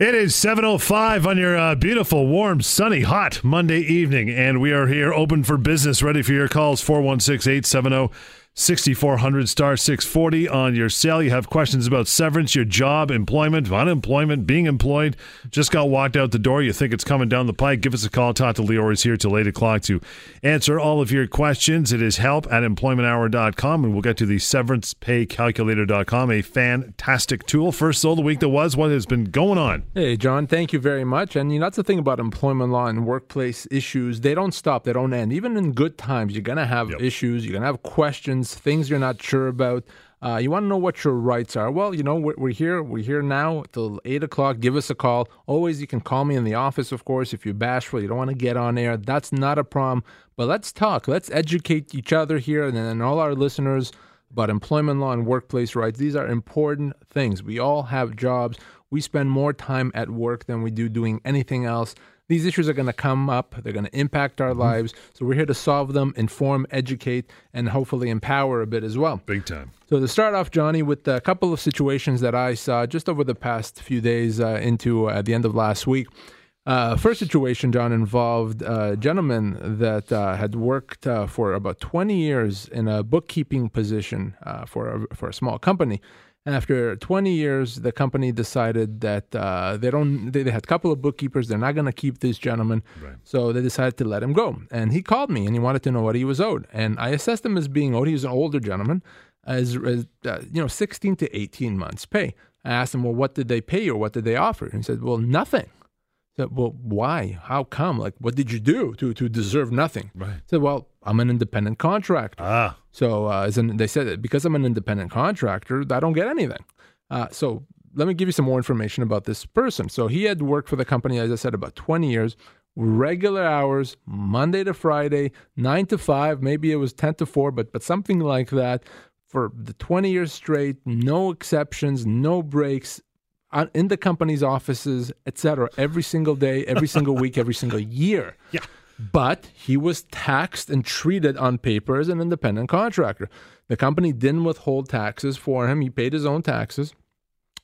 It is 7.05 on your uh, beautiful, warm, sunny, hot Monday evening, and we are here open for business, ready for your calls, 416-870 6400 star 640 on your cell. You have questions about severance, your job, employment, unemployment, being employed. Just got walked out the door. You think it's coming down the pike. Give us a call. Talk to Lior is here till 8 o'clock to answer all of your questions. It is help at employmenthour.com, and we'll get to the severancepaycalculator.com, a fantastic tool. First of the week that was, what has been going on? Hey, John, thank you very much. And you know, that's the thing about employment law and workplace issues. They don't stop, they don't end. Even in good times, you're going to have Yep. issues, you're going to have questions, things you're not sure about. Uh, you want to know what your rights are. Well, you know, we're, we're here. We're here now till 8 o'clock. Give us a call. Always, you can call me in the office, of course, if you're bashful, you don't want to get on air. That's not a problem. But let's talk. Let's educate each other here and, and all our listeners about employment law and workplace rights. These are important things. We all have jobs. We spend more time at work than we do doing anything else. These issues are going to come up. They're going to impact our lives. So we're here to solve them, inform, educate, and hopefully empower a bit as well. Big time. So to start off, Johnny, with a couple of situations that I saw just over the past few days uh, into uh, the end of last week. Uh, first situation, John, involved a gentleman that uh, had worked uh, for about 20 years in a bookkeeping position uh, for a, for a small company. And after 20 years, the company decided that uh, they don't. They, they had a couple of bookkeepers. They're not going to keep this gentleman, Right. so they decided to let him go. And he called me and he wanted to know what he was owed. And I assessed him as being owed. He was an older gentleman, as, as uh, you know, 16 to 18 months pay. I asked him, well, what did they pay you or what did they offer? And he said, well, nothing. I said, well, why? How come? Like, what did you do to to deserve nothing? Right. I said, well, I'm an independent contractor. Ah, So uh, they said that because I'm an independent contractor, I don't get anything. Uh, so let me give you some more information about this person. So he had worked for the company, as I said, about 20 years, regular hours, Monday to Friday, nine to five. Maybe it was 10 to four, but but something like that for the 20 years straight. No exceptions, no breaks. uh, In the company's offices, etc., every single day, every single week, every single year. Yeah. But he was taxed and treated on paper as an independent contractor. The company didn't withhold taxes for him. He paid his own taxes.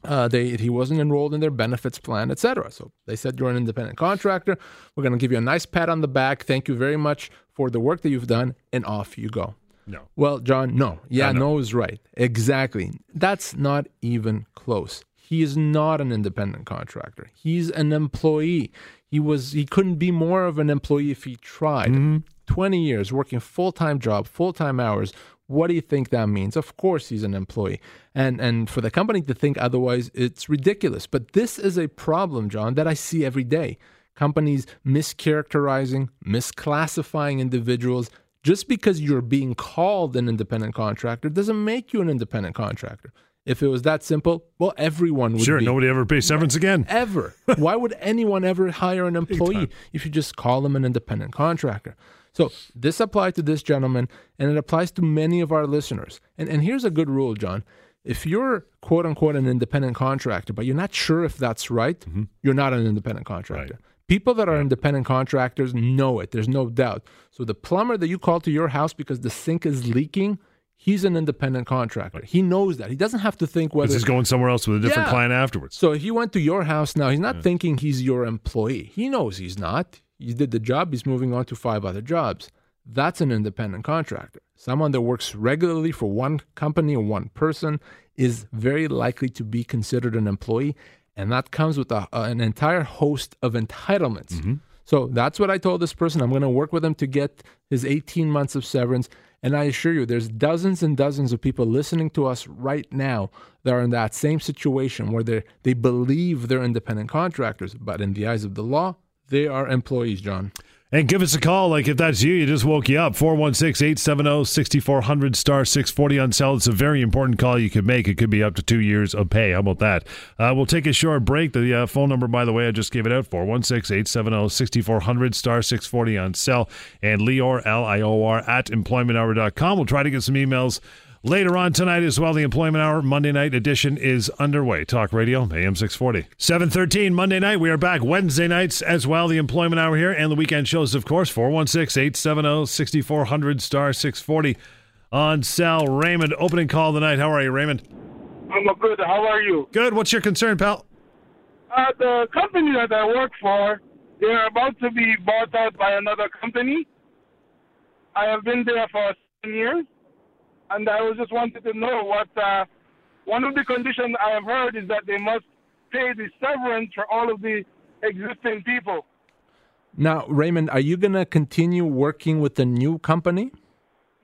Uh, they he wasn't enrolled in their benefits plan, etc. So they said you're an independent contractor. We're going to give you a nice pat on the back. Thank you very much for the work that you've done, and off you go. no. Well, John, no. Yeah, no. no. is right. Exactly. That's not even close. He is not an independent contractor. He's an employee. He was he couldn't be more of an employee if he tried. Mm-hmm. 20 years working full-time job, full-time hours. What do you think that means? Of course he's an employee. And and for the company to think otherwise, it's ridiculous. But this is a problem, John, that I see every day. Companies mischaracterizing, misclassifying individuals just because you're being called an independent contractor doesn't make you an independent contractor. If it was that simple, well, everyone would Sure, be. nobody ever pays severance again. Ever. Why would anyone ever hire an employee if you just call them an independent contractor? So this applied to this gentleman, and it applies to many of our listeners. And and here's a good rule, John. If you're quote unquote an independent contractor, but you're not sure if that's right, mm-hmm. you're not an independent contractor. People that are independent contractors know it. There's no doubt. So the plumber that you call to your house because the sink is leaking, he's an independent contractor. He knows that. He doesn't have to think whether he's going somewhere else with a different Yeah. client afterwards. so he went to your house now. He's not thinking he's your employee. He knows he's not. You did the job, he's moving on to five other jobs. That's an independent contractor. Someone that works regularly for one company or one person is very likely to be considered an employee. And that comes with a, an entire host of entitlements. Mm-hmm. So that's what I told this person. I'm going to work with him to get his 18 months of severance. And I assure you, there's dozens and dozens of people listening to us right now that are in that same situation where they they believe they're independent contractors, but in the eyes of the law, they are employees, John. And give us a call. Like if that's you, you just woke you up. 416 870 6400 star 640 on cell. It's a very important call you could make. It could be up to two years of pay. How about that? Uh, we'll take a short break. The uh, phone number, by the way, I just gave it out 416 870 6400 star 640 on cell. And Lior, L I O R, at employmenthour.com. We'll try to get some emails. Later on tonight as well, the Employment Hour Monday night edition is underway. Talk Radio, AM 640. 713 Monday night. We are back Wednesday nights as well. The Employment Hour here and the weekend shows, of course, 416 870 6400 star 640 on Sal Raymond. Opening call of the night. How are you, Raymond? I'm good. How are you? Good. What's your concern, pal? Uh, the company that I work for, they're about to be bought out by another company. I have been there for seven years, and I was just wanted to know what uh, one of the conditions I have heard is that they must pay the severance for all of the existing people. Now, Raymond, are you going to continue working with the new company?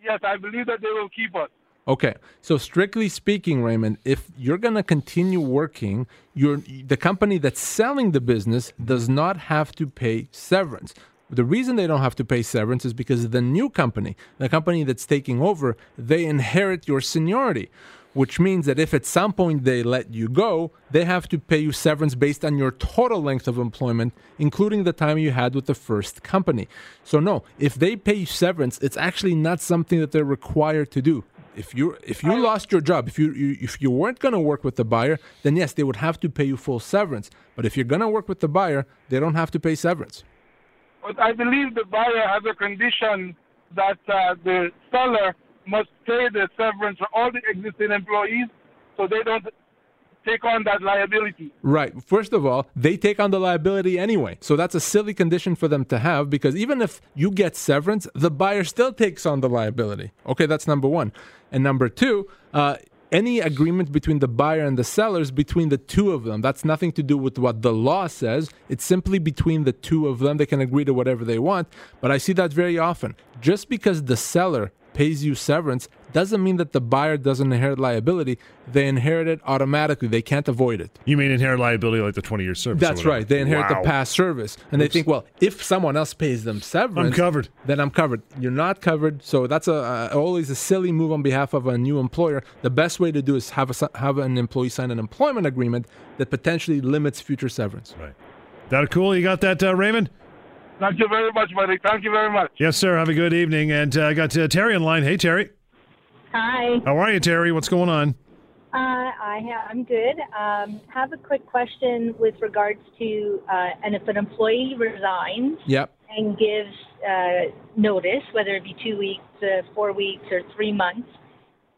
Yes, I believe that they will keep us. Okay, so strictly speaking, Raymond, if you're going to continue working, the company that's selling the business does not have to pay severance. The reason they don't have to pay severance is because the new company, the company that's taking over, they inherit your seniority which means that if at some point they let you go, they have to pay you severance based on your total length of employment, including the time you had with the first company. So no, if they pay you severance, it's actually not something that they're required to do. If you if you lost your job, if you, you if you weren't going to work with the buyer, then yes, they would have to pay you full severance. But if you're going to work with the buyer, they don't have to pay severance. But I believe the buyer has a condition that uh, the seller must pay the severance for all the existing employees so they don't take on that liability. Right. First of all, they take on the liability anyway. So that's a silly condition for them to have because even if you get severance, the buyer still takes on the liability. Okay, that's number one. And number two, uh, any agreement between the buyer and the sellers between the two of them. That's nothing to do with what the law says. It's simply between the two of them. They can agree to whatever they want. But I see that very often. Just because the seller pays you severance doesn't mean that the buyer doesn't inherit liability. They inherit it automatically. They can't avoid it. You mean inherit liability like the 20 year service? That's right. They inherit wow. the past service. And Oops. they think, well, if someone else pays them severance, I'm covered. Then I'm covered. You're not covered. So that's a, a always a silly move on behalf of a new employer. The best way to do is have, a, have an employee sign an employment agreement that potentially limits future severance. Right. That cool? You got that, uh, Raymond? Thank you very much, buddy. Thank you very much. Yes, sir. Have a good evening. And uh, I got uh, Terry in line. Hey, Terry. Hi. How are you, Terry? What's going on? Uh, I ha- I'm good. Um, have a quick question with regards to, uh, and if an employee resigns yep. and gives uh, notice, whether it be two weeks, uh, four weeks, or three months,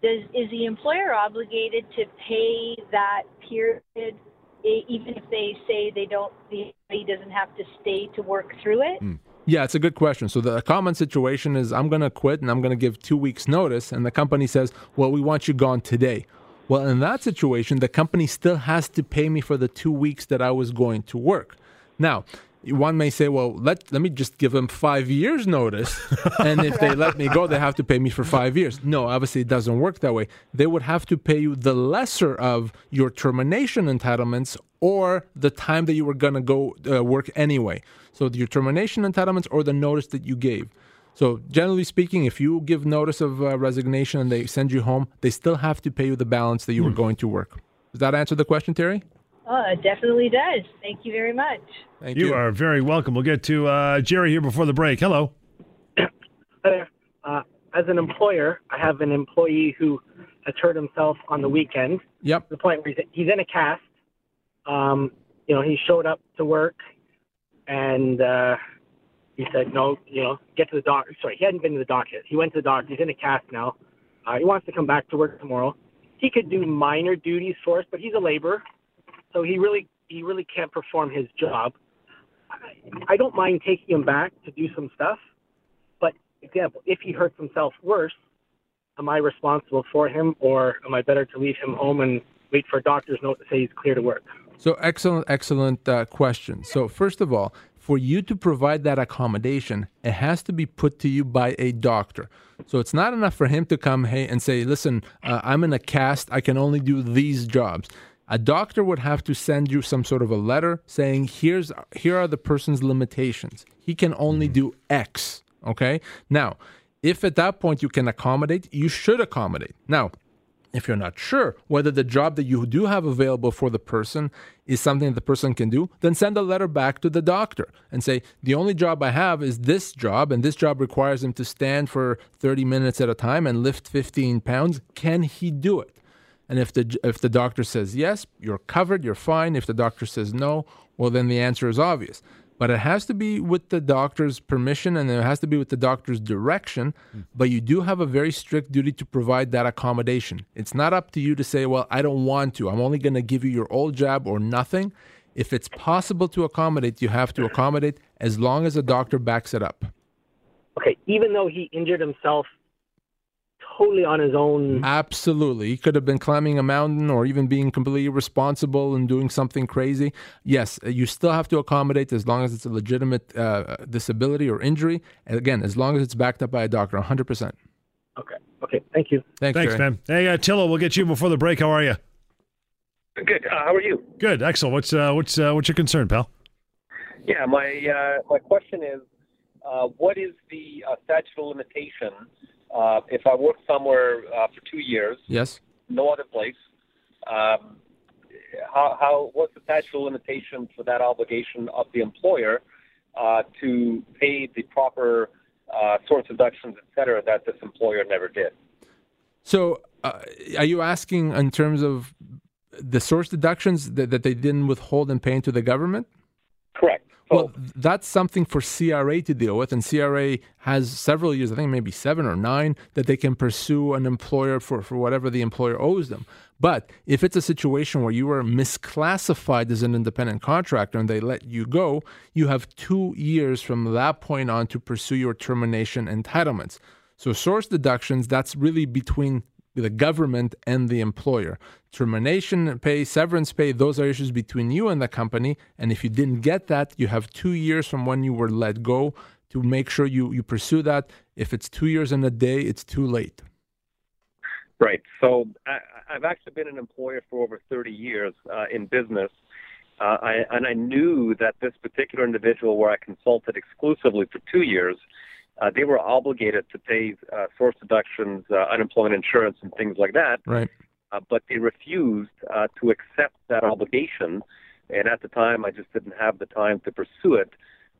does is the employer obligated to pay that period even if they say they don't, the employee doesn't have to stay to work through it? Mm. Yeah, it's a good question. So the common situation is I'm going to quit and I'm going to give two weeks notice, and the company says, "Well, we want you gone today." Well, in that situation, the company still has to pay me for the two weeks that I was going to work. Now, one may say, well, let, let me just give them five years notice. and if they let me go, they have to pay me for five years. No, obviously it doesn't work that way. They would have to pay you the lesser of your termination entitlements or the time that you were going to go uh, work anyway. So your termination entitlements or the notice that you gave. So generally speaking, if you give notice of uh, resignation and they send you home, they still have to pay you the balance that you were hmm. going to work. Does that answer the question, Terry? Oh, it definitely does. Thank you very much. Thank you. You are very welcome. We'll get to uh, Jerry here before the break. Hello. Hi there. Uh, as an employer, I have an employee who has hurt himself on the weekend. Yep. To the point where he's, he's in a cast. Um, you know, he showed up to work and uh, he said, no, you know, get to the doctor. Sorry, he hadn't been to the doctor yet. He went to the doctor. He's in a cast now. Uh, he wants to come back to work tomorrow. He could do minor duties for us, but he's a laborer so he really he really can't perform his job. I, I don't mind taking him back to do some stuff, but example, if he hurts himself worse, am I responsible for him, or am I better to leave him home and wait for a doctor's note to say he's clear to work? So excellent, excellent uh, question. So first of all, for you to provide that accommodation, it has to be put to you by a doctor. So it's not enough for him to come hey and say, "Listen, uh, I'm in a cast. I can only do these jobs." A doctor would have to send you some sort of a letter saying here's here are the person's limitations he can only mm-hmm. do x okay now if at that point you can accommodate you should accommodate now if you're not sure whether the job that you do have available for the person is something that the person can do, then send a letter back to the doctor and say, The only job I have is this job, and this job requires him to stand for 30 minutes at a time and lift 15 pounds. Can he do it? And if the if the doctor says yes, you're covered, you're fine. If the doctor says no, well then the answer is obvious. But it has to be with the doctor's permission and it has to be with the doctor's direction. Mm. But you do have a very strict duty to provide that accommodation. It's not up to you to say, well, I don't want to. I'm only going to give you your old job or nothing. If it's possible to accommodate, you have to accommodate as long as the doctor backs it up. Okay, even though he injured himself totally on his own. Absolutely. He could have been climbing a mountain or even being completely irresponsible and doing something crazy. Yes, you still have to accommodate as long as it's a legitimate uh, disability or injury. And again, as long as it's backed up by a doctor, 100%. Okay. Okay. Thank you. Thanks, Thanks, Jerry. man. Hey, uh, Tillo, we'll get you before the break. How are you? Good. Uh, how are you? Good, excellent. What's uh, what's uh, what's your concern, pal? Yeah, my uh, my question is, uh, what is the uh, statute of limitation uh, if I work somewhere uh, for two years, Yes. no other place? Um, how, how what's the statute of limitation for that obligation of the employer uh, to pay the proper uh, source deductions, et cetera, that this employer never did? So, uh, are you asking in terms of the source deductions that, that they didn't withhold and pay into the government? Well, that's something for CRA to deal with, and CRA has several years, I think maybe seven or nine, that they can pursue an employer for, for whatever the employer owes them. But if it's a situation where you are misclassified as an independent contractor and they let you go, you have two years from that point on to pursue your termination entitlements. So, source deductions, that's really between the government and the employer. Termination pay, severance pay, those are issues between you and the company. And if you didn't get that, you have two years from when you were let go to make sure you, you pursue that. If it's two years and a day, it's too late. Right. So I, I've actually been an employer for over 30 years uh, in business. Uh, I, and I knew that this particular individual, where I consulted exclusively for two years, uh, they were obligated to pay uh, source deductions, uh, unemployment insurance, and things like that. Right. Uh, but they refused uh, to accept that obligation. And at the time, I just didn't have the time to pursue it.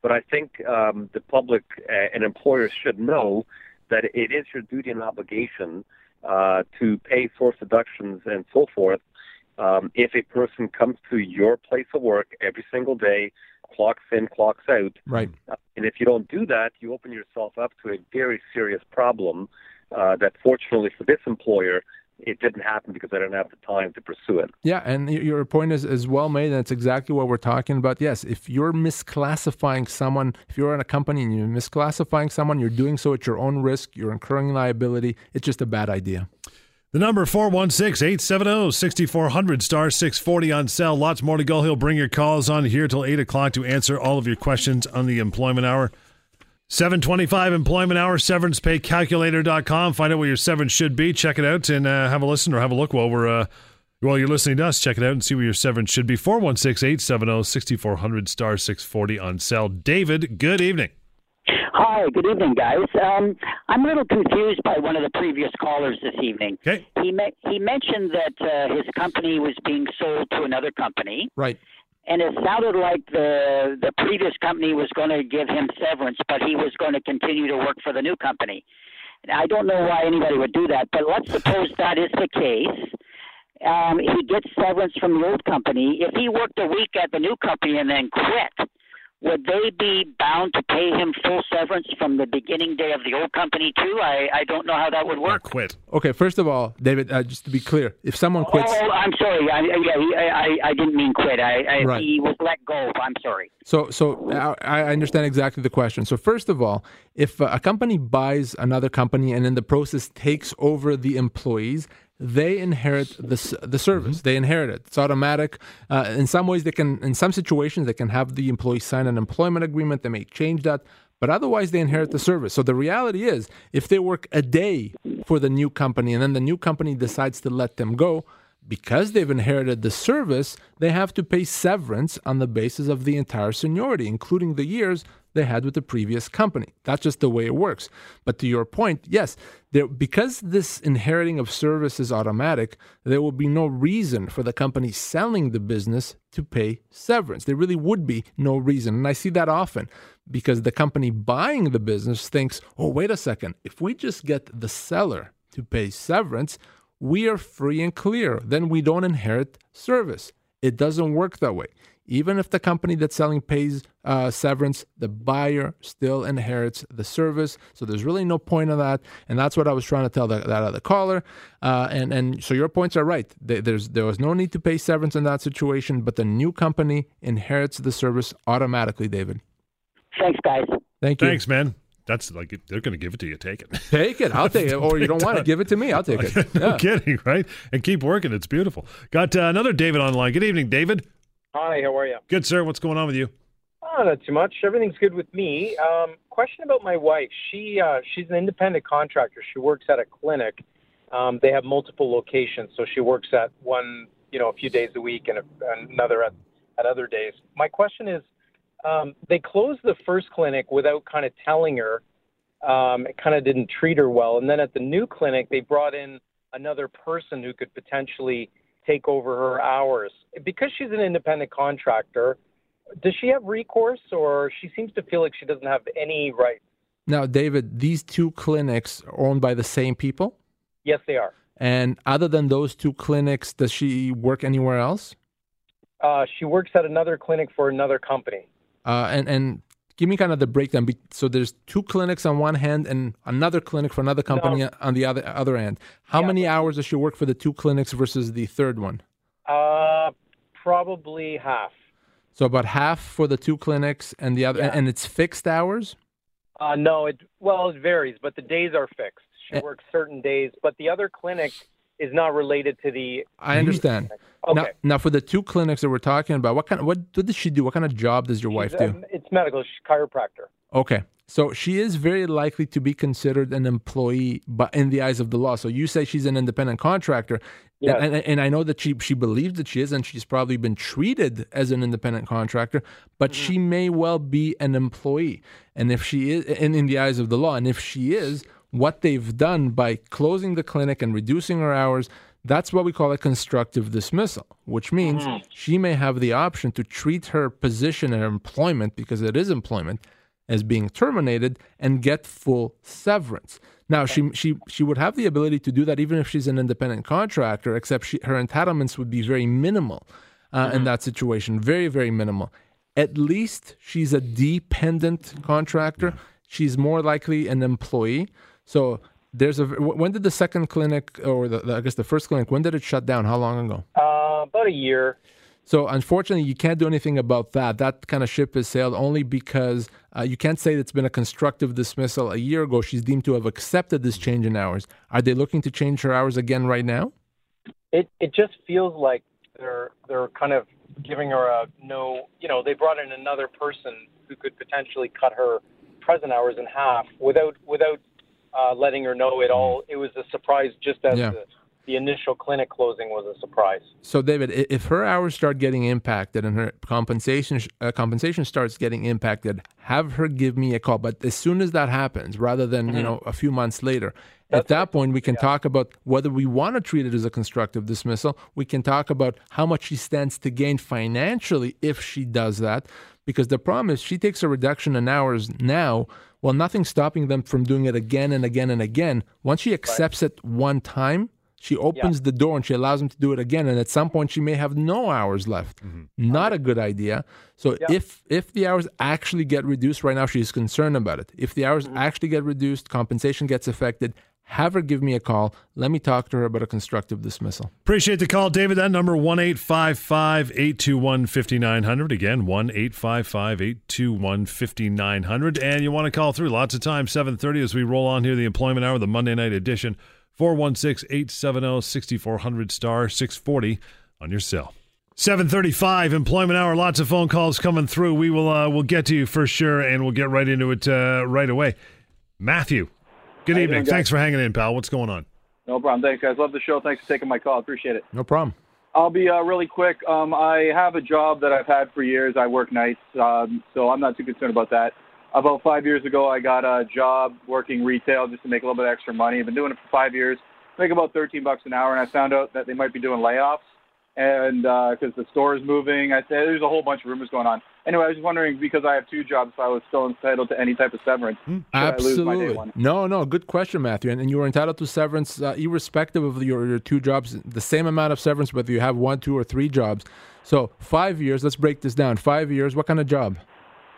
But I think um, the public uh, and employers should know that it is your duty and obligation uh, to pay source deductions and so forth um, if a person comes to your place of work every single day, clocks in, clocks out. Right. Uh, and if you don't do that, you open yourself up to a very serious problem uh, that fortunately for this employer, it didn't happen because I didn't have the time to pursue it. Yeah, and your point is, is well made, and it's exactly what we're talking about. Yes, if you're misclassifying someone, if you're in a company and you're misclassifying someone, you're doing so at your own risk, you're incurring liability. It's just a bad idea. The number 416-870-6400 star 640 on sale. Lots more to go. He'll bring your calls on here till 8 o'clock to answer all of your questions on the employment hour. 725 employment hour, severancepaycalculator.com. Find out what your severance should be. Check it out and uh, have a listen or have a look while we're uh, while you're listening to us. Check it out and see what your severance should be. 416-870-6400 star 640 on cell. David, good evening. Hi, good evening, guys. Um, I'm a little confused by one of the previous callers this evening. Okay. He me- he mentioned that uh, his company was being sold to another company, Right. And it sounded like the the previous company was going to give him severance, but he was going to continue to work for the new company. I don't know why anybody would do that, but let's suppose that is the case. Um, he gets severance from the old company. If he worked a week at the new company and then quit, would they be bound to pay him full severance from the beginning day of the old company too? I, I don't know how that would Or work. quit. Okay, first of all, David, uh, just to be clear, if someone quits, Oh, I'm sorry. I, yeah, I, I, didn't mean quit. I, I Right. he was let go. I'm sorry. So, so I I understand exactly the question. So, first of all, if a company buys another company and in the process takes over the employees, they inherit the the service. They inherit it. It's automatic. Uh, in some ways, they can. In some situations, they can have the employee sign an employment agreement. They may change that. But otherwise, they inherit the service. So the reality is, if they work a day for the new company and then the new company decides to let them go, because they've inherited the service, they have to pay severance on the basis of the entire seniority, including the years they had with the previous company. That's just the way it works. But to your point, yes, there, because this inheriting of service is automatic, there will be no reason for the company selling the business to pay severance. There really would be no reason. And I see that often because the company buying the business thinks, oh, wait a second, if we just get the seller to pay severance, we are free and clear. Then we don't inherit service. It doesn't work that way. Even if the company that's selling pays uh, severance, the buyer still inherits the service. So there's really no point of that, and that's what I was trying to tell that, that other caller. Uh, and and so your points are right. There's there was no need to pay severance in that situation, but the new company inherits the service automatically. David. Thanks, guys. Thank you. Thanks, man. That's like they're going to give it to you. Take it. Take it. I'll take it. Or you don't want to give it to me. I'll take it. no Yeah. kidding, right? And keep working. It's beautiful. Got uh, another David online. Good evening, David. Hi, how are you? Good, sir. What's going on with you? Oh, not too much. Everything's good with me. Um, question about my wife. She uh, she's an independent contractor. She works at a clinic. Um, they have multiple locations, so she works at one, you know, a few days a week, and a, another at, at other days. My question is, um, they closed the first clinic without kind of telling her. Um, it kind of didn't treat her well, and then at the new clinic, they brought in another person who could potentially take over her hours because she's an independent contractor does she have recourse or she seems to feel like she doesn't have any rights Now, David, these two clinics are owned by the same people. yes they are And other than those two clinics, does she work anywhere else? uh, she works at another clinic for another company Uh, and and give me kind of the breakdown. So there's two clinics on one hand and another clinic for another company on the other other end. How Yeah, many hours does she work for the two clinics versus the third one? uh, probably half So about half for the two clinics and the other, Yeah. and it's fixed hours. uh, no it well it varies but the days are fixed she Eh. works certain days but the other clinic is not related to the I understand. okay Now, now for the two clinics that we're talking about, what kind of what, what does she do? What kind of job does your wife She's, do? Medical she's a chiropractor Okay. So she is very likely to be considered an employee, but in the eyes of the law. So you say she's an independent contractor, Yes. and, and, and I know that she she believes that she is, and she's probably been treated as an independent contractor, but Mm-hmm. she may well be an employee. And if she is, and in the eyes of the law, and if she is, what they've done by closing the clinic and reducing her hours. That's what we call a constructive dismissal, which means Mm-hmm. she may have the option to treat her position and her employment, because it is employment, as being terminated and get full severance. Now, she she she would have the ability to do that even if she's an independent contractor, except she, her entitlements would be very minimal uh, in that situation, very very minimal. At least she's a dependent contractor. She's more likely an employee. So there's a when did the second clinic or the, the- I guess the first clinic when did it shut down? How long ago? uh, about a year So unfortunately, you can't do anything about that. That kind of ship has sailed only because uh, you can't say it's been a constructive dismissal. A year ago, she's deemed to have accepted this change in hours. Are they looking to change her hours again right now? it it just feels like they're they're kind of giving her a no you know they brought in another person who could potentially cut her present hours in half without without uh, letting her know it all it was a surprise just as Yeah. the, the initial clinic closing was a surprise So, David, if her hours start getting impacted and her compensation uh, compensation starts getting impacted, have her give me a call. But as soon as that happens, rather than you know a few months later, at that point we can talk about whether we want to treat it as a constructive dismissal. We can talk about how much she stands to gain financially if she does that. Because the problem is, she takes a reduction in hours now. Well, nothing's stopping them from doing it again and again and again. Once she accepts it one time, she opens the door and she allows them to do it again. And at some point, she may have no hours left. Mm-hmm. Not a good idea. So if if the hours actually get reduced, right now she's concerned about it. If the hours mm-hmm. actually get reduced, compensation gets affected. Have her give me a call. Let me talk to her about a constructive dismissal. Appreciate the call, David. That number one eight five five eight two one fifty nine hundred. Again, one eight five five eight two one fifty nine hundred. And you want to call through lots of time, seven thirty as we roll on here the employment hour, the Monday night edition. 416-870-6400 star 640 on your cell. 735 employment hour lots of phone calls coming through we will uh, we'll get to you for sure and we'll get right into it uh, right away matthew good How evening doing, thanks for hanging in pal what's going on No problem. Thanks, guys. Love the show. Thanks for taking my call. Appreciate it. No problem. I'll be uh, really quick. Um, I have a job that I've had for years. I work nights, um, so I'm not too concerned about that. About five years ago, I got a job working retail just to make a little bit extra money. I've been doing it for five years, make about 13 bucks an hour, and I found out that they might be doing layoffs. And because the store is moving, I said there's a whole bunch of rumors going on. Anyway, I was wondering because I have two jobs, if I was still entitled to any type of severance. Should I lose my day Absolutely. one? No, no, good question, Matthew. And, and you are entitled to severance uh, irrespective of your, your two jobs, the same amount of severance whether you have one, two, or three jobs. So five years. Let's break this down. Five years. What kind of job?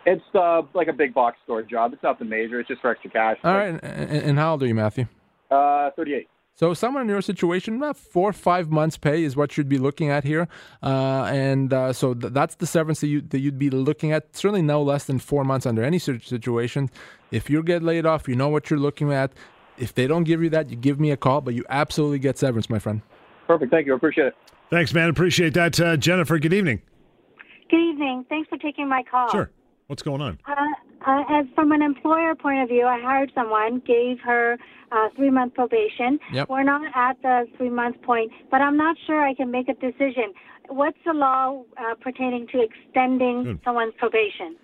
It's uh, like a big box store job. It's nothing major. It's just for extra cash. All right. And, and, and how old are you, Matthew? Uh, 38. So someone in your situation, about four or five months' pay is what you'd be looking at here, uh, and uh, so th- that's the severance that you that you'd be looking at. Certainly no less than four months under any situation. If you get laid off, you know what you're looking at. If they don't give you that, you give me a call, but you absolutely get severance, my friend. Perfect. Thank you. I appreciate it. Thanks, man. Appreciate that. Uh, Jennifer, good evening. Good evening. Thanks for taking my call. Sure. What's going on? Uh, as from an employer point of view, I hired someone, gave her uh, three month probation. Yep. We're not at the three month point, but I'm not sure I can make a decision. What's the law uh, pertaining to extending someone's probation?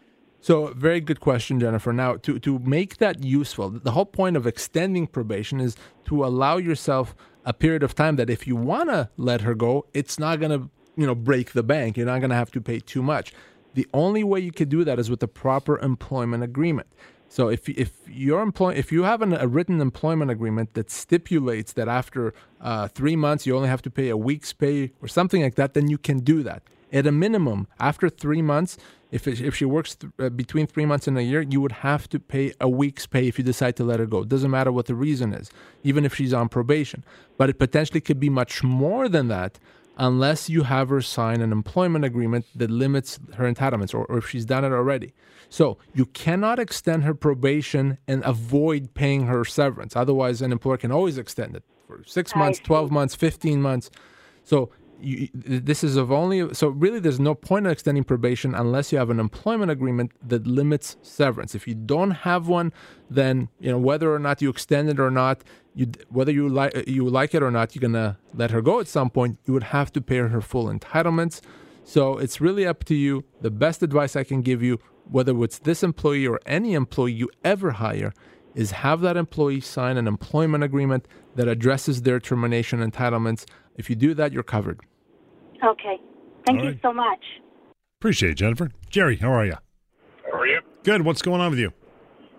So, very good question, Jennifer. Now, to, to make that useful, the whole point of extending probation is to allow yourself a period of time that if you want to let her go, it's not going to, you know, break the bank. You're not going to have to pay too much. The only way you could do that is with a proper employment agreement. So if if your employ if you have an, a written employment agreement that stipulates that after uh, three months you only have to pay a week's pay or something like that, then you can do that. At a minimum, after three months, if it, if she works th- uh, between three months and a year, you would have to pay a week's pay if you decide to let her go. It doesn't matter what the reason is, even if she's on probation. But it potentially could be much more than that unless you have her sign an employment agreement that limits her entitlements or, or if she's done it already. So you cannot extend her probation and avoid paying her severance. Otherwise, an employer can always extend it for six months, 12 months, 15 months. So you, this is of only so really there's no point in extending probation unless you have an employment agreement that limits severance. If you don't have one, then you know whether or not you extend it or not, you whether you like uh, you like it or not, you're gonna let her go at some point. You would have to pay her full entitlements. So it's really up to you. The best advice I can give you, whether it's this employee or any employee you ever hire, is have that employee sign an employment agreement that addresses their termination entitlements. If you do that, you're covered. Okay. Thank All you right. so much. Appreciate it, Jennifer. Jerry, how are you? How are you? Good. What's going on with you?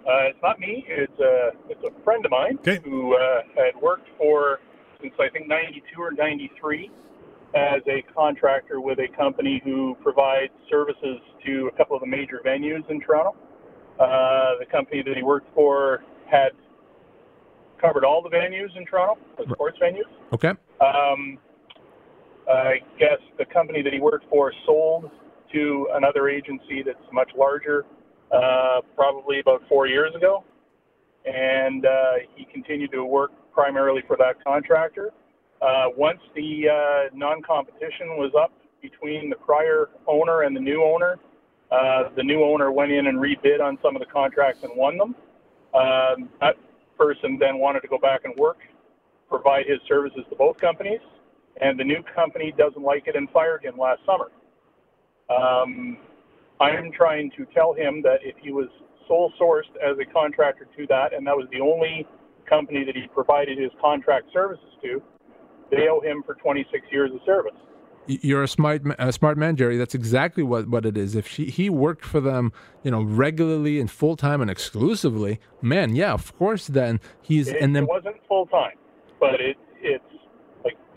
Uh, it's not me. It's a it's a friend of mine Okay. who uh, had worked for since I think '92 or '93 as a contractor with a company who provides services to a couple of the major venues in Toronto. Uh, the company that he worked for had covered all the venues in Toronto, the sports venues. Okay. Um, I guess the company that he worked for sold to another agency that's much larger, uh, probably about four years ago, and uh, he continued to work primarily for that contractor. Uh, once the uh, non-competition was up between the prior owner and the new owner, uh, the new owner went in and rebid on some of the contracts and won them. Um, that person then wanted to go back and work, provide his services to both companies, and the new company doesn't like it and fired him last summer. Um, I'm trying to tell him that if he was sole sourced as a contractor to that, and that was the only company that he provided his contract services to, they owe him for 26 years of service. You're a smart, ma- a smart man, Jerry. That's exactly what, what it is. If she, he worked for them, you know, regularly and full time and exclusively, man, yeah, of course. Then he's It, and then it wasn't full time, but it it's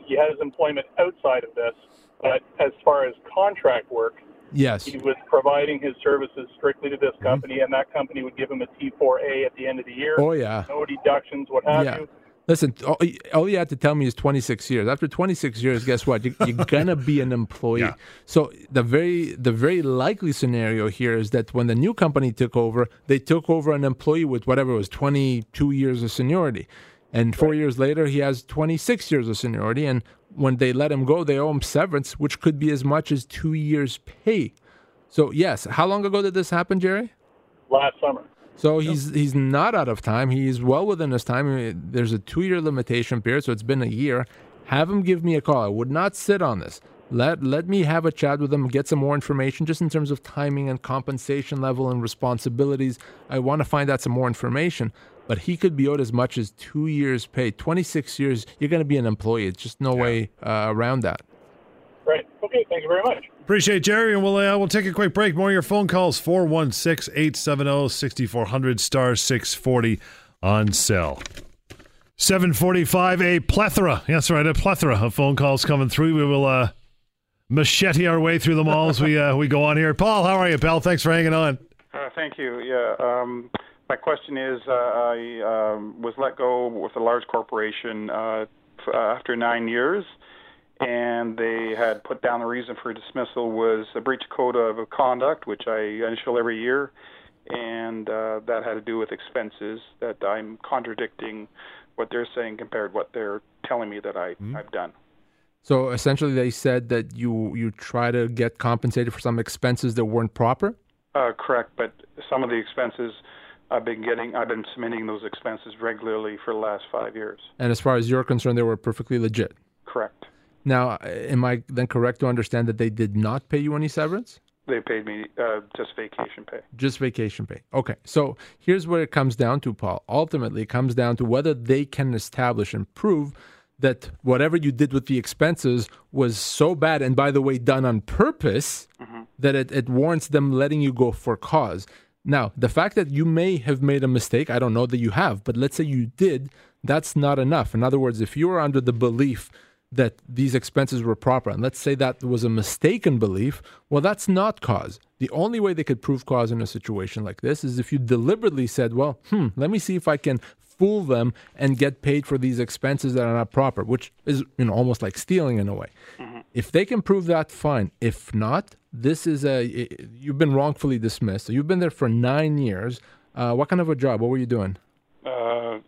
he has employment outside of this. But as far as contract work, yes, he was providing his services strictly to this Mm-hmm. company, and that company would give him a T4A at the end of the year. Oh, yeah. no deductions, what have yeah. you. Listen, all, all you had to tell me is 26 years. After 26 years, guess what? You, you're gonna be an employee. Yeah. So the very the very likely scenario here is that when the new company took over, they took over an employee with whatever it was 22 years of seniority, and four years later he has 26 years of seniority. And when they let him go, they owe him severance, which could be as much as two years' pay. So yes, how long ago did this happen, Jerry? Last summer. So he's he's not out of time. He's well within his time. There's a two year limitation period, so it's been a year. Have him give me a call. I would not sit on this. Let let me have a chat with him, get some more information, just in terms of timing and compensation level and responsibilities. I want to find out some more information. But he could be owed as much as two years' pay. Twenty six years, you're going to be an employee. It's just no way uh, around that. Right. Okay, thank you very much. Appreciate it, Jerry, and we'll uh, we'll take a quick break. More of your phone calls 416-870-6400 star 640 on cell. 745 a plethora. Yes, right, a plethora of phone calls coming through. We will uh machete our way through them all as we uh, we go on here. Paul, how are you, pal? Thanks for hanging on. Uh, thank you. Yeah. Um, my question is, uh, I um, was let go with a large corporation uh, f- uh, after nine years, and they had put down the reason for dismissal was a breach of code of conduct, which I initial every year, and uh, that had to do with expenses. That I'm contradicting what they're saying compared to what they're telling me that I, I've done. So essentially, they said that you you try to get compensated for some expenses that weren't proper. Uh, correct, but some of the expenses I've been getting, I've been submitting those expenses regularly for the last five years. And as far as you're concerned, they were perfectly legit. Correct. Now, am I then correct to understand that they did not pay you any severance? They paid me uh, just vacation pay. Just vacation pay. Okay. So here's what it comes down to, Paul. Ultimately, it comes down to whether they can establish and prove that whatever you did with the expenses was so bad, and by the way, done on purpose, that it, it warrants them letting you go for cause. Now, the fact that you may have made a mistake, I don't know that you have, but let's say you did, that's not enough. In other words, if you were under the belief that these expenses were proper, and let's say that was a mistaken belief, well, that's not cause. The only way they could prove cause in a situation like this is if you deliberately said, well, hmm, let me see if I can fool them and get paid for these expenses that are not proper, which is you know almost like stealing in a way. If they can prove that, fine. If not, this is a you've been wrongfully dismissed. So you've been there for nine years. Uh, what kind of a job? What were you doing? Uh, uh,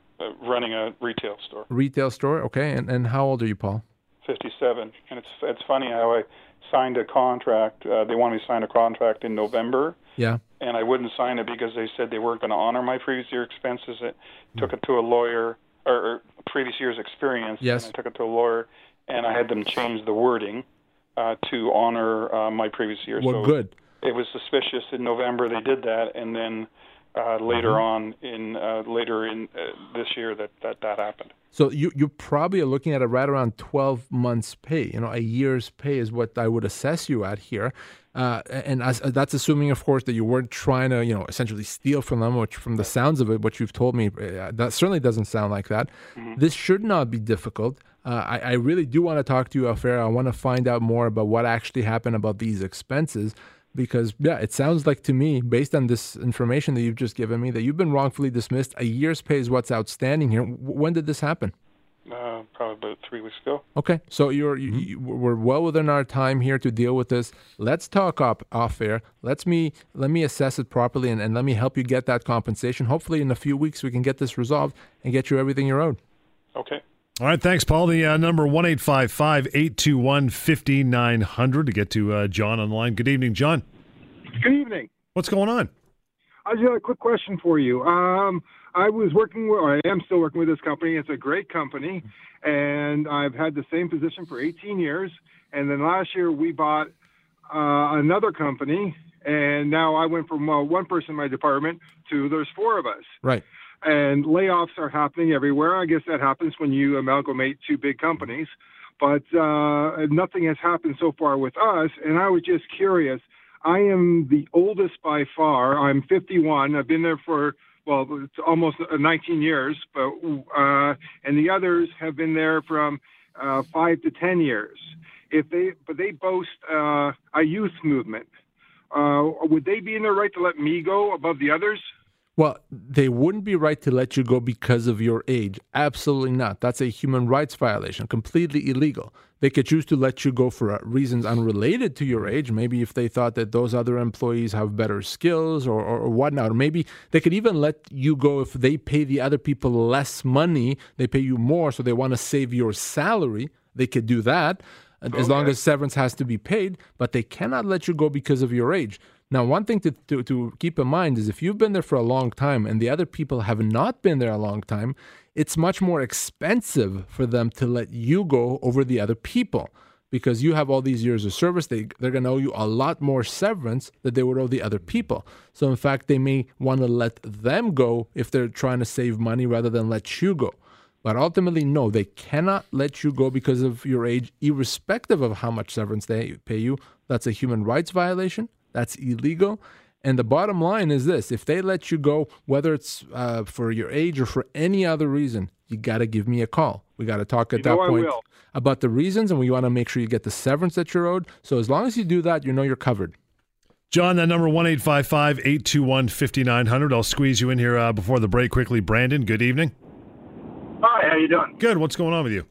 running a retail store. Retail store. Okay. And and how old are you, Paul? 57. And it's it's funny how I signed a contract. Uh, they wanted me to sign a contract in November, Yeah. and I wouldn't sign it because they said they weren't going to honor my previous year expenses. It took it to a lawyer or, or previous year's experience. Yes. And I took it to a lawyer, and I had them change the wording uh, to honor uh, my previous year. Well, so good. It was suspicious in November they did that, and then uh, later Mm-hmm. on in uh, later in uh, this year that, that that happened. So you you probably are looking at a right around twelve months' pay. You know, a year's pay is what I would assess you at here, uh, and as, that's assuming, of course, that you weren't trying to you know essentially steal from them. Which, from the sounds of it, what you've told me, uh, that certainly doesn't sound like that. This should not be difficult. Uh, I, I really do want to talk to you, Alfera. I want to find out more about what actually happened about these expenses. Because yeah, it sounds like to me, based on this information that you've just given me, that you've been wrongfully dismissed. A year's pay is what's outstanding here. When did this happen? Uh, probably about three weeks ago. Okay, so you're you, you, we're well within our time here to deal with this. Let's talk up off air. Let's me let me assess it properly and, and let me help you get that compensation. Hopefully, in a few weeks, we can get this resolved and get you everything you're owed. Okay. All right, thanks, Paul. The uh, number one eight five five eight two one fifty nine hundred to get to uh, John on the line. Good evening, John. Good evening. What's going on? I just got a quick question for you. Um, I was working with, or I am still working with this company. It's a great company, and I've had the same position for 18 years. And then last year we bought uh, another company, and now I went from uh, one person in my department to there's four of us. Right. And layoffs are happening everywhere. I guess that happens when you amalgamate two big companies. But uh, nothing has happened so far with us. And I was just curious. I am the oldest by far. I'm 51. I've been there for well, it's almost uh, 19 years. But uh, and the others have been there from uh, five to 10 years. If they but they boast uh, a youth movement. Uh, would they be in their right to let me go above the others? Well, they wouldn't be right to let you go because of your age. Absolutely not. That's a human rights violation, completely illegal. They could choose to let you go for uh, reasons unrelated to your age. Maybe if they thought that those other employees have better skills or, or, or whatnot. Or maybe they could even let you go if they pay the other people less money, they pay you more, so they want to save your salary. They could do that uh, as long as severance has to be paid, but they cannot let you go because of your age. Now, one thing to, to, to keep in mind is if you've been there for a long time and the other people have not been there a long time, it's much more expensive for them to let you go over the other people because you have all these years of service. They, they're going to owe you a lot more severance that they would owe the other people. So, in fact, they may want to let them go if they're trying to save money rather than let you go. But ultimately, no, they cannot let you go because of your age, irrespective of how much severance they pay you. That's a human rights violation. That's illegal. And the bottom line is this if they let you go, whether it's uh, for your age or for any other reason, you got to give me a call. We got to talk at You that point about the reasons, and we want to make sure you get the severance that you're owed. So as long as you do that, you know you're covered. John, that number one eight five five eight two one fifty nine hundred. I'll squeeze you in here uh, before the break quickly. Brandon, good evening. Hi, how you doing? Good. What's going on with you?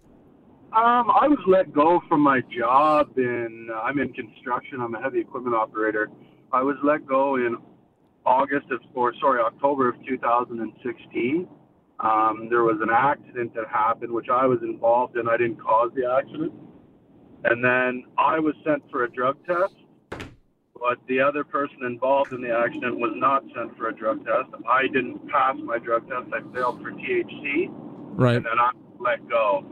Um, I was let go from my job in. Uh, I'm in construction. I'm a heavy equipment operator. I was let go in August of, or sorry, October of 2016. Um, there was an accident that happened, which I was involved in. I didn't cause the accident, and then I was sent for a drug test. But the other person involved in the accident was not sent for a drug test. I didn't pass my drug test. I failed for THC, Right. and then I was let go.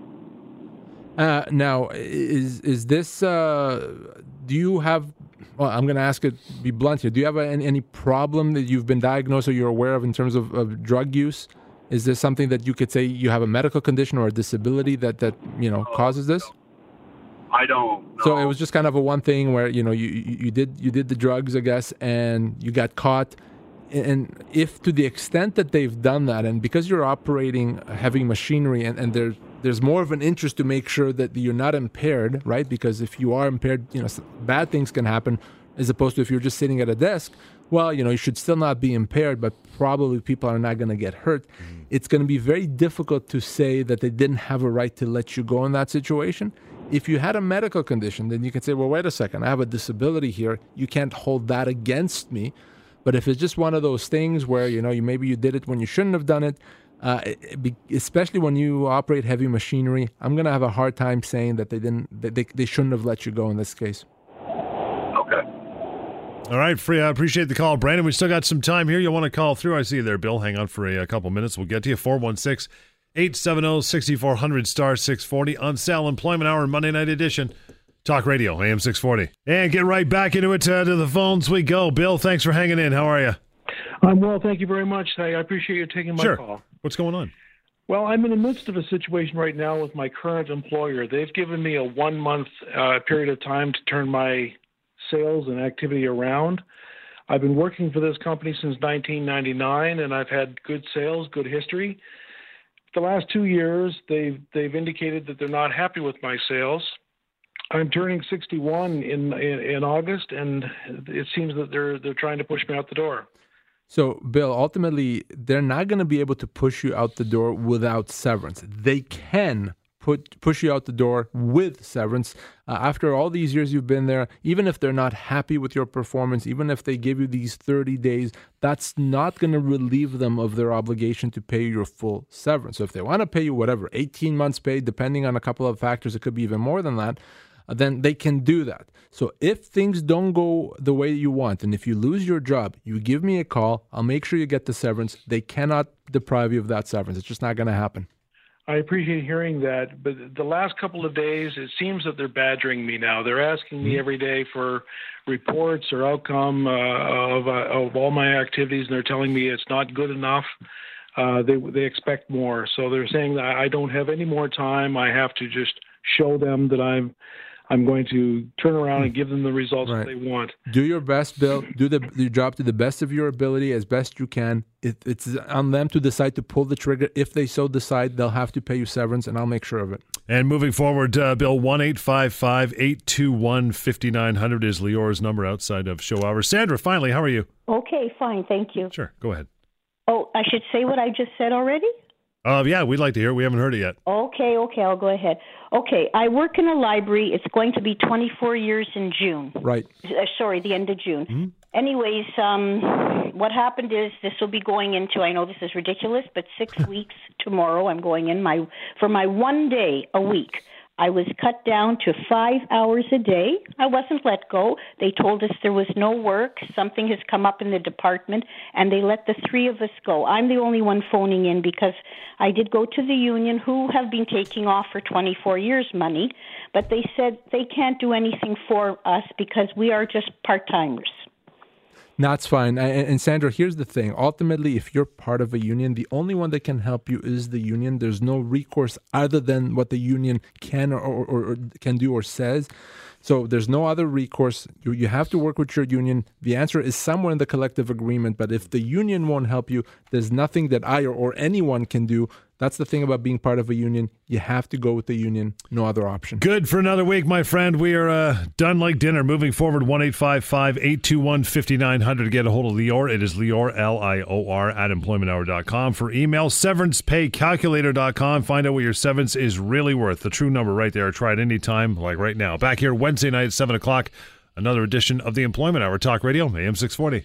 Uh, now, is is this? Uh, do you have? Well, I'm going to ask it. Be blunt here. Do you have any, any problem that you've been diagnosed or you're aware of in terms of, of drug use? Is this something that you could say you have a medical condition or a disability that that you know causes this? I don't. So it was just kind of a one thing where you know you, you you did you did the drugs, I guess, and you got caught. And if to the extent that they've done that, and because you're operating heavy machinery, and, and there's there's more of an interest to make sure that you're not impaired, right? Because if you are impaired, you know, bad things can happen, as opposed to if you're just sitting at a desk. Well, you know, you should still not be impaired, but probably people are not going to get hurt. Mm-hmm. It's going to be very difficult to say that they didn't have a right to let you go in that situation. If you had a medical condition, then you can say, well, wait a second, I have a disability here. You can't hold that against me. But if it's just one of those things where you know you maybe you did it when you shouldn't have done it, uh, it- it be- especially when you operate heavy machinery, I'm gonna have a hard time saying that they didn't, that they, they shouldn't have let you go in this case. Okay. All right, free. I appreciate the call, Brandon. We still got some time here. You want to call through? I see you there, Bill. Hang on for a, a couple minutes. We'll get to you. 416 870 6400 star 640 on sale employment hour Monday night edition. Talk radio, AM 640. And get right back into it. Uh, to the phones we go. Bill, thanks for hanging in. How are you? I'm well, thank you very much. I I appreciate you taking my Sure. call. What's going on? Well, I'm in the midst of a situation right now with my current employer. They've given me a one month uh, period of time to turn my sales and activity around. I've been working for this company since 1999, and I've had good sales, good history. The last two years, they've they've indicated that they're not happy with my sales. I'm turning 61 in, in in August, and it seems that they're they're trying to push me out the door. So, Bill, ultimately, they're not going to be able to push you out the door without severance. They can put push you out the door with severance. Uh, after all these years you've been there, even if they're not happy with your performance, even if they give you these 30 days, that's not going to relieve them of their obligation to pay you your full severance. So, if they want to pay you whatever, 18 months pay, depending on a couple of factors, it could be even more than that then they can do that. So if things don't go the way you want, and if you lose your job, you give me a call. I'll make sure you get the severance. They cannot deprive you of that severance. It's just not going to happen. I appreciate hearing that, but the last couple of days, it seems that they're badgering me now. They're asking me every day for reports or outcome uh, of uh, of all my activities, and they're telling me it's not good enough. Uh, they they expect more, so they're saying that I don't have any more time. I have to just show them that I'm I'm going to turn around and give them the results that they want. Do your best, Bill. Do the your job to the best of your ability as best you can. It, it's on them to decide to pull the trigger. If they so decide, they'll have to pay you severance, and I'll make sure of it. And moving forward, uh, Bill, 1 821 5900 is Lior's number outside of show hours. Sandra, finally, how are you? Okay, fine. Thank you. Sure, go ahead. Oh, I should say what I just said already? Uh, yeah, we'd like to hear it. We haven't heard it yet. Okay, okay, I'll go ahead. Okay, I work in a library. It's going to be 24 years in June. Right. Uh, sorry, the end of June. Anyways, um, what happened is this will be going into. I know this is ridiculous, but six weeks tomorrow. I'm going in my for my one day a week. I was cut down to five hours a day. I wasn't let go. They told us there was no work. Something has come up in the department, and they let the three of us go. I'm the only one phoning in because I did go to the union, who have been taking off for 24 years money, but they said they can't do anything for us because we are just part timers. That's fine. And, and, Sandra, here's the thing. Ultimately, if you're part of a union, the only one that can help you is the union. There's no recourse other than what the union can or, or, or can do or says. So there's no other recourse. You, you have to work with your union. The answer is somewhere in the collective agreement. But if the union won't help you, there's nothing that I or, or anyone can do that's the thing about being part of a union. You have to go with the union. No other option. Good for another week, my friend. We are uh, done like dinner. Moving forward, 1 821 5900 to get a hold of Lior. It is Lior, L I O R, at employmenthour.com. For email, severancepaycalculator.com. Find out what your severance is really worth. The true number right there. Try it anytime, like right now. Back here Wednesday night at 7 o'clock. Another edition of the Employment Hour Talk Radio, AM 640.